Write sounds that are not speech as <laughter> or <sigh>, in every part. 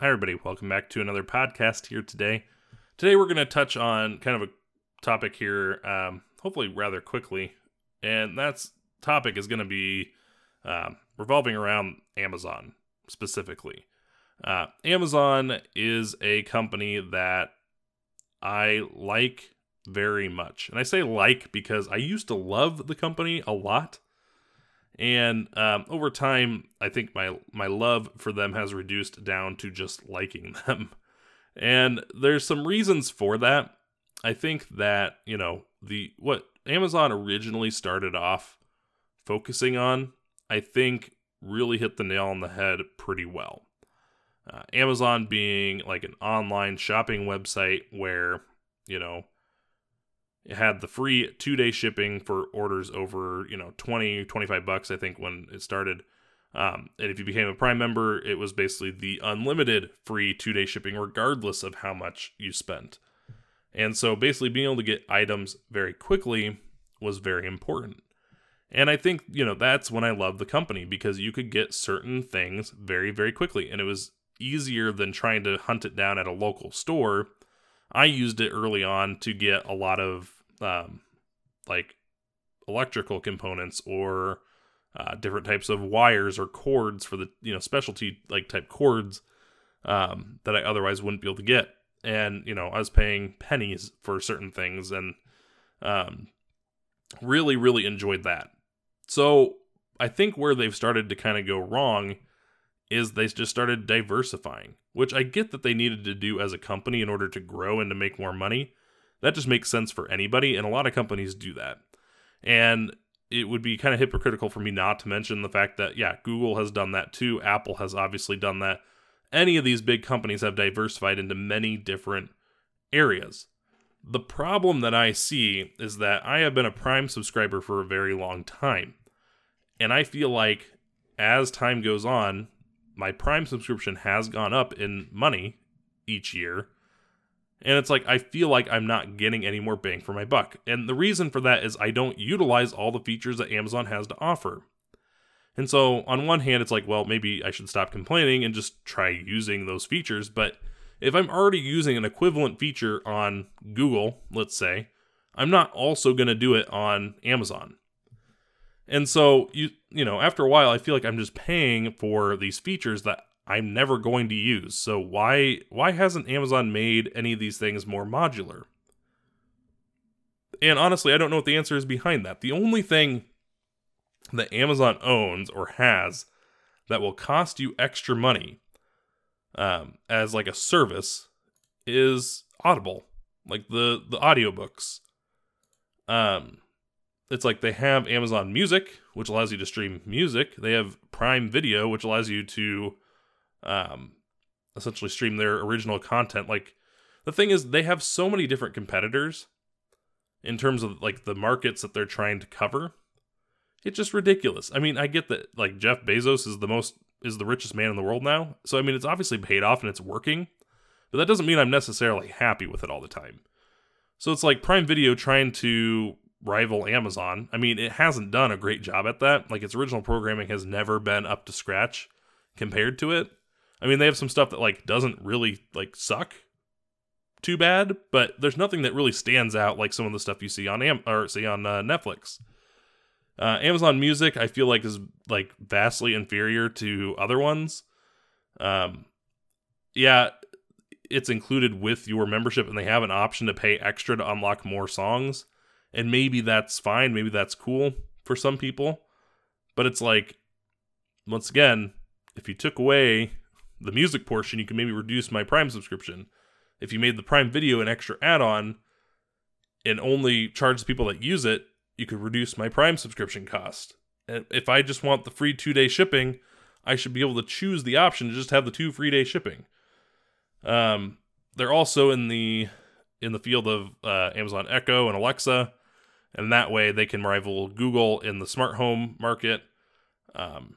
Hi, everybody. Welcome back to another podcast here today. Today, we're going to touch on kind of a topic here, um, hopefully rather quickly, and that's topic is going to be um, revolving around Amazon specifically. Uh, Amazon is a company that I like very much, and I say like because I used to love the company a lot and um, over time i think my my love for them has reduced down to just liking <laughs> them. And there's some reasons for that. I think that you know the what amazon originally started off focusing on i think really hit the nail on the head pretty well. Uh, amazon being like an online shopping website where you know it had the free two day shipping for orders over, you know, 20, 25 bucks, I think, when it started. Um, and if you became a Prime member, it was basically the unlimited free two day shipping, regardless of how much you spent. And so basically being able to get items very quickly was very important. And I think, you know, that's when I love the company because you could get certain things very, very quickly. And it was easier than trying to hunt it down at a local store I used it early on to get a lot of um, like electrical components or uh, different types of wires or cords for the you know specialty like type cords um, that I otherwise wouldn't be able to get. And you know I was paying pennies for certain things and um, really really enjoyed that. So I think where they've started to kind of go wrong is they just started diversifying, which I get that they needed to do as a company in order to grow and to make more money. That just makes sense for anybody, and a lot of companies do that. And it would be kind of hypocritical for me not to mention the fact that, yeah, Google has done that too. Apple has obviously done that. Any of these big companies have diversified into many different areas. The problem that I see is that I have been a Prime subscriber for a very long time. And I feel like as time goes on, my Prime subscription has gone up in money each year. And it's like, I feel like I'm not getting any more bang for my buck. And the reason for that is I don't utilize all the features that Amazon has to offer. And so, on one hand, it's like, well, maybe I should stop complaining and just try using those features. But if I'm already using an equivalent feature on Google, let's say, I'm not also going to do it on Amazon. And so you you know, after a while I feel like I'm just paying for these features that I'm never going to use. So why why hasn't Amazon made any of these things more modular? And honestly, I don't know what the answer is behind that. The only thing that Amazon owns or has that will cost you extra money um, as like a service is Audible, like the the audiobooks. Um, it's like they have Amazon Music, which allows you to stream music. They have Prime Video, which allows you to um, essentially stream their original content. Like the thing is, they have so many different competitors in terms of like the markets that they're trying to cover. It's just ridiculous. I mean, I get that like Jeff Bezos is the most is the richest man in the world now. So I mean, it's obviously paid off and it's working. But that doesn't mean I'm necessarily happy with it all the time. So it's like Prime Video trying to rival Amazon. I mean, it hasn't done a great job at that. Like its original programming has never been up to scratch compared to it. I mean, they have some stuff that like doesn't really like suck too bad, but there's nothing that really stands out like some of the stuff you see on Am or see on uh, Netflix. Uh, Amazon Music, I feel like is like vastly inferior to other ones. Um, yeah, it's included with your membership, and they have an option to pay extra to unlock more songs. And maybe that's fine. Maybe that's cool for some people. But it's like, once again, if you took away the music portion, you can maybe reduce my Prime subscription. If you made the Prime Video an extra add on and only charge the people that use it, you could reduce my Prime subscription cost. If I just want the free two day shipping, I should be able to choose the option to just have the two free day shipping. Um, they're also in the in the field of uh, Amazon Echo and Alexa and that way they can rival Google in the smart home market, um,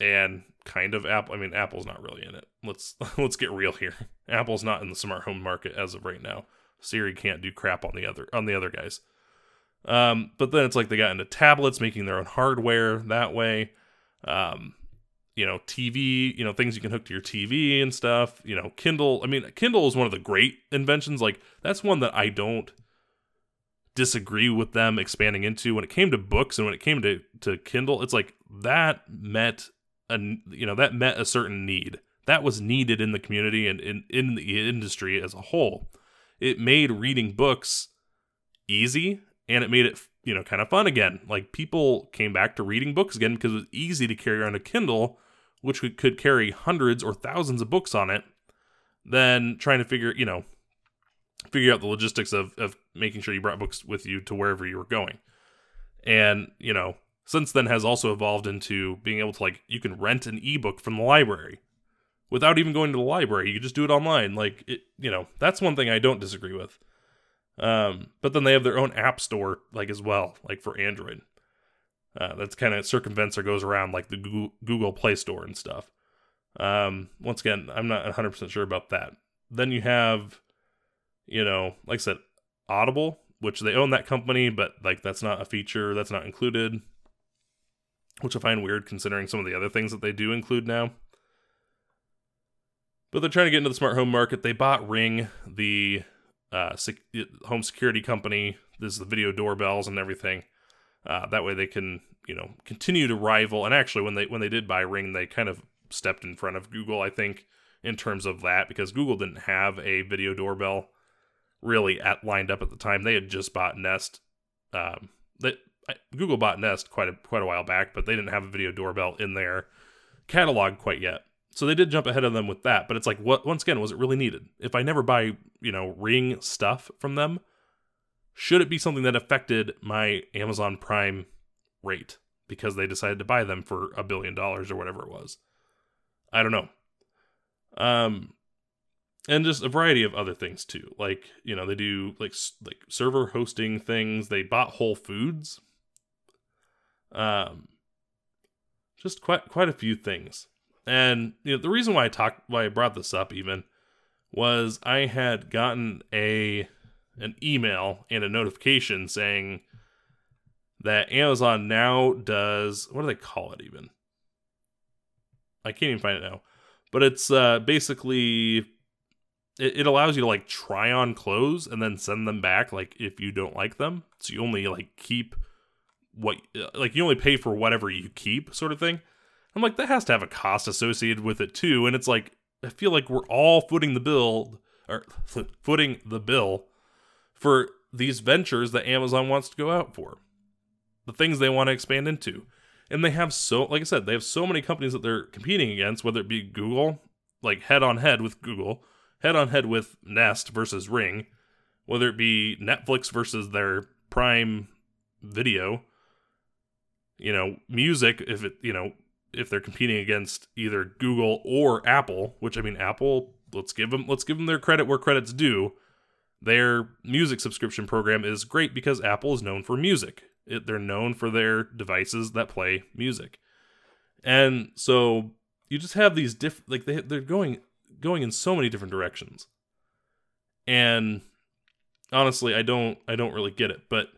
and kind of Apple. I mean, Apple's not really in it. Let's <laughs> let's get real here. Apple's not in the smart home market as of right now. Siri can't do crap on the other on the other guys. Um, but then it's like they got into tablets, making their own hardware that way. Um, you know, TV, you know, things you can hook to your TV and stuff, you know, Kindle. I mean, Kindle is one of the great inventions. Like, that's one that I don't disagree with them expanding into. When it came to books and when it came to, to Kindle, it's like that met a, you know, that met a certain need. That was needed in the community and in, in the industry as a whole. It made reading books easy and it made it you know kind of fun again like people came back to reading books again because it was easy to carry around a kindle which could carry hundreds or thousands of books on it than trying to figure you know figure out the logistics of of making sure you brought books with you to wherever you were going and you know since then has also evolved into being able to like you can rent an ebook from the library without even going to the library you can just do it online like it you know that's one thing i don't disagree with um, but then they have their own app store like as well, like for Android. Uh, that's kind of circumvents or goes around like the Google, Google Play Store and stuff. Um, once again, I'm not 100% sure about that. Then you have, you know, like I said, Audible, which they own that company, but like that's not a feature, that's not included, which I find weird considering some of the other things that they do include now. But they're trying to get into the smart home market. They bought Ring, the uh, sec- home security company. This is the video doorbells and everything. Uh, that way they can, you know, continue to rival. And actually, when they when they did buy Ring, they kind of stepped in front of Google, I think, in terms of that because Google didn't have a video doorbell really at lined up at the time. They had just bought Nest. Um, that Google bought Nest quite a quite a while back, but they didn't have a video doorbell in their catalog quite yet. So they did jump ahead of them with that, but it's like, what? Once again, was it really needed? If I never buy, you know, Ring stuff from them, should it be something that affected my Amazon Prime rate because they decided to buy them for a billion dollars or whatever it was? I don't know. Um, and just a variety of other things too. Like you know, they do like like server hosting things. They bought Whole Foods. Um, just quite quite a few things. And you know, the reason why I talked, why I brought this up, even, was I had gotten a an email and a notification saying that Amazon now does what do they call it even? I can't even find it now, but it's uh, basically it, it allows you to like try on clothes and then send them back like if you don't like them. So you only like keep what uh, like you only pay for whatever you keep, sort of thing. I'm like, that has to have a cost associated with it too. And it's like, I feel like we're all footing the bill or footing the bill for these ventures that Amazon wants to go out for, the things they want to expand into. And they have so, like I said, they have so many companies that they're competing against, whether it be Google, like head on head with Google, head on head with Nest versus Ring, whether it be Netflix versus their Prime Video, you know, music, if it, you know, if they're competing against either Google or Apple, which I mean Apple, let's give them let's give them their credit where credit's due. Their music subscription program is great because Apple is known for music. It, they're known for their devices that play music. And so you just have these different like they they're going going in so many different directions. And honestly, I don't I don't really get it, but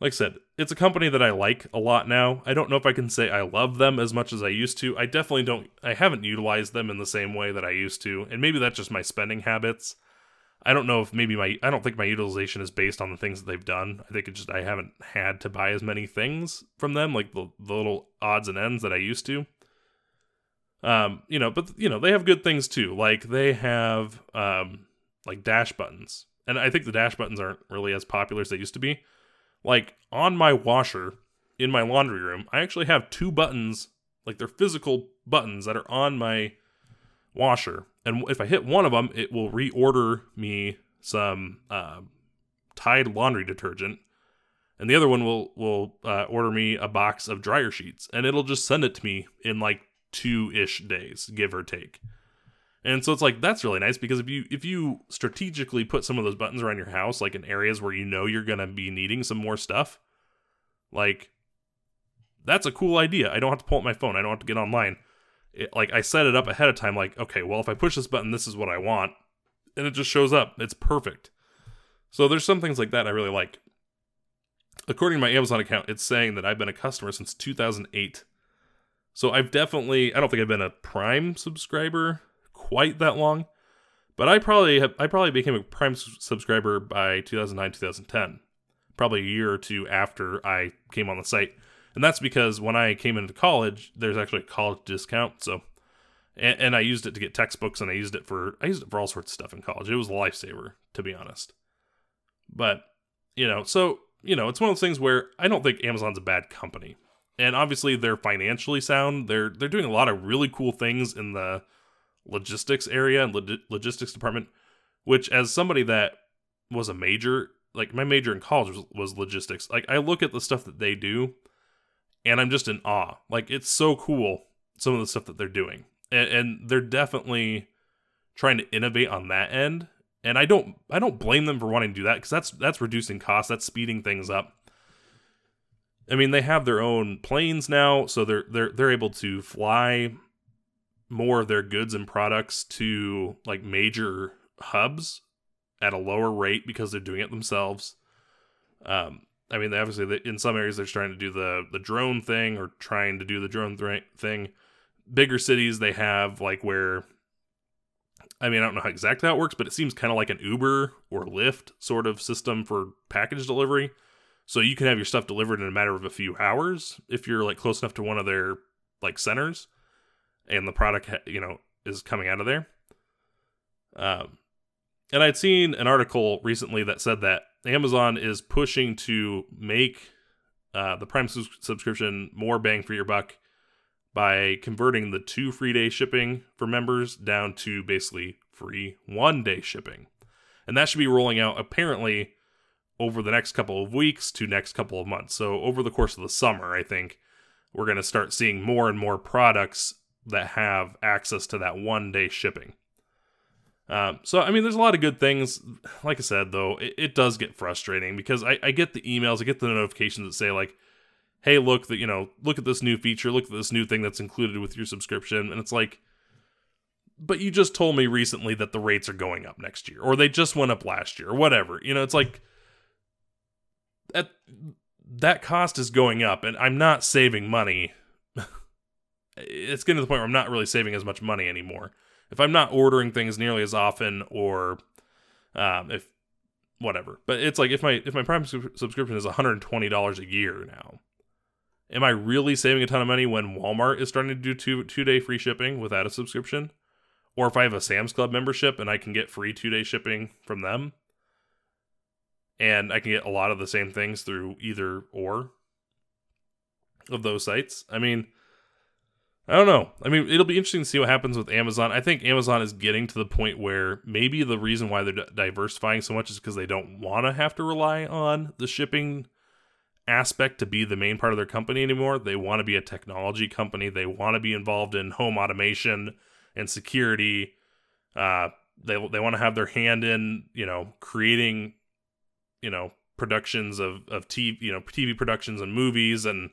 like I said, it's a company that I like a lot now. I don't know if I can say I love them as much as I used to. I definitely don't I haven't utilized them in the same way that I used to. And maybe that's just my spending habits. I don't know if maybe my I don't think my utilization is based on the things that they've done. I think it just I haven't had to buy as many things from them like the, the little odds and ends that I used to. Um, you know, but you know, they have good things too. Like they have um like dash buttons. And I think the dash buttons aren't really as popular as they used to be like on my washer in my laundry room, I actually have two buttons, like they're physical buttons that are on my washer. And if I hit one of them, it will reorder me some uh, Tide laundry detergent, and the other one will will uh, order me a box of dryer sheets, and it'll just send it to me in like two ish days, give or take. And so it's like that's really nice because if you if you strategically put some of those buttons around your house, like in areas where you know you're gonna be needing some more stuff, like that's a cool idea. I don't have to pull up my phone. I don't have to get online. It, like I set it up ahead of time. Like okay, well if I push this button, this is what I want, and it just shows up. It's perfect. So there's some things like that I really like. According to my Amazon account, it's saying that I've been a customer since 2008. So I've definitely I don't think I've been a Prime subscriber quite that long, but I probably have, I probably became a Prime subscriber by 2009 2010, probably a year or two after I came on the site. And that's because when I came into college, there's actually a college discount. So and, and I used it to get textbooks and I used it for I used it for all sorts of stuff in college. It was a lifesaver, to be honest. But, you know, so, you know, it's one of those things where I don't think Amazon's a bad company. And obviously they're financially sound. They're they're doing a lot of really cool things in the logistics area and log- logistics department, which as somebody that was a major, like my major in college was, was logistics. Like I look at the stuff that they do and I'm just in awe. Like it's so cool some of the stuff that they're doing. And, and they're definitely trying to innovate on that end and I don't I don't blame them for wanting to do that because that's that's reducing costs, that's speeding things up. I mean, they have their own planes now, so they're they're they're able to fly more of their goods and products to like major hubs at a lower rate because they're doing it themselves. Um, I mean, they obviously, in some areas they're trying to do the the drone thing or trying to do the drone th- thing. Bigger cities they have like where I mean, I don't know how exactly how it works, but it seems kind of like an Uber or Lyft sort of system for package delivery. So you can have your stuff delivered in a matter of a few hours if you're like close enough to one of their like centers, and the product you know is coming out of there. Um, and I'd seen an article recently that said that Amazon is pushing to make uh, the Prime subscription more bang for your buck by converting the two free day shipping for members down to basically free one day shipping. And that should be rolling out apparently over the next couple of weeks to next couple of months. So over the course of the summer, I think we're going to start seeing more and more products that have access to that one day shipping. Um, so I mean, there's a lot of good things. Like I said, though, it, it does get frustrating because I, I, get the emails, I get the notifications that say like, hey, look that you know, look at this new feature, look at this new thing that's included with your subscription, and it's like, but you just told me recently that the rates are going up next year, or they just went up last year, or whatever. You know, it's like that that cost is going up, and I'm not saving money. <laughs> it's getting to the point where I'm not really saving as much money anymore. If I'm not ordering things nearly as often, or um, if whatever, but it's like if my if my Prime subscription is 120 dollars a year now, Am I really saving a ton of money when Walmart is starting to do two two day free shipping without a subscription? Or if I have a Sam's Club membership and I can get free two day shipping from them, and I can get a lot of the same things through either or of those sites. I mean, I don't know. I mean, it'll be interesting to see what happens with Amazon. I think Amazon is getting to the point where maybe the reason why they're diversifying so much is because they don't want to have to rely on the shipping aspect to be the main part of their company anymore. They want to be a technology company. They want to be involved in home automation and security. Uh, they they want to have their hand in you know creating you know productions of of TV you know TV productions and movies and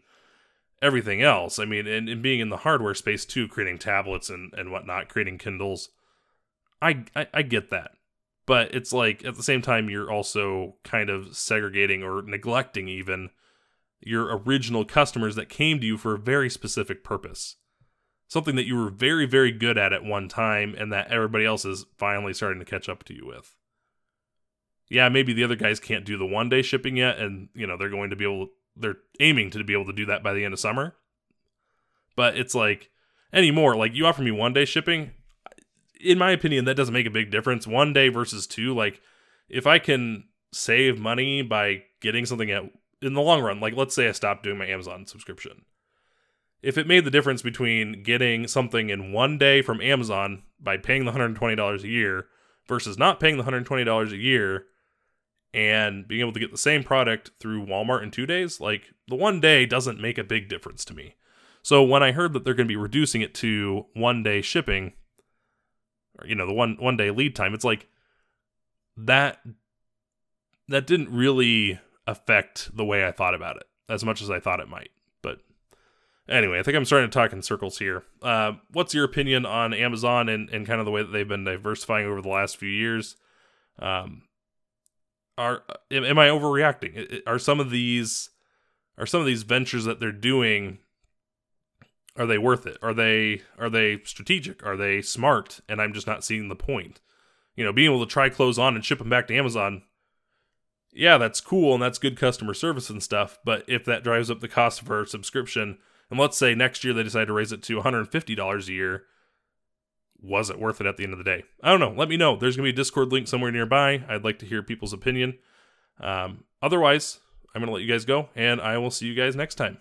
everything else. I mean, and, and being in the hardware space too, creating tablets and and whatnot, creating Kindles. I, I, I get that but it's like at the same time you're also kind of segregating or neglecting even your original customers that came to you for a very specific purpose. Something that you were very, very good at at one time and that everybody else is finally starting to catch up to you with. Yeah, maybe the other guys can't do the one day shipping yet, and you know, they're going to be able they're aiming to be able to do that by the end of summer. But it's like anymore, like you offer me one day shipping, in my opinion, that doesn't make a big difference. One day versus two, like if I can save money by getting something at in the long run, like let's say I stopped doing my Amazon subscription. If it made the difference between getting something in one day from Amazon by paying the $120 a year versus not paying the $120 a year and being able to get the same product through Walmart in two days, like the one day doesn't make a big difference to me. So when I heard that they're going to be reducing it to one day shipping, or you know, the one one day lead time, it's like that that didn't really affect the way I thought about it as much as I thought it might. But anyway, I think I'm starting to talk in circles here. Uh, what's your opinion on Amazon and, and kind of the way that they've been diversifying over the last few years? Um, are uh, am, am I overreacting? Are some of these are some of these ventures that they're doing are they worth it? Are they are they strategic? Are they smart? And I'm just not seeing the point. You know, being able to try clothes on and ship them back to Amazon, yeah, that's cool and that's good customer service and stuff. But if that drives up the cost of our subscription, and let's say next year they decide to raise it to $150 a year, was it worth it at the end of the day? I don't know. Let me know. There's going to be a Discord link somewhere nearby. I'd like to hear people's opinion. Um, otherwise, I'm going to let you guys go, and I will see you guys next time.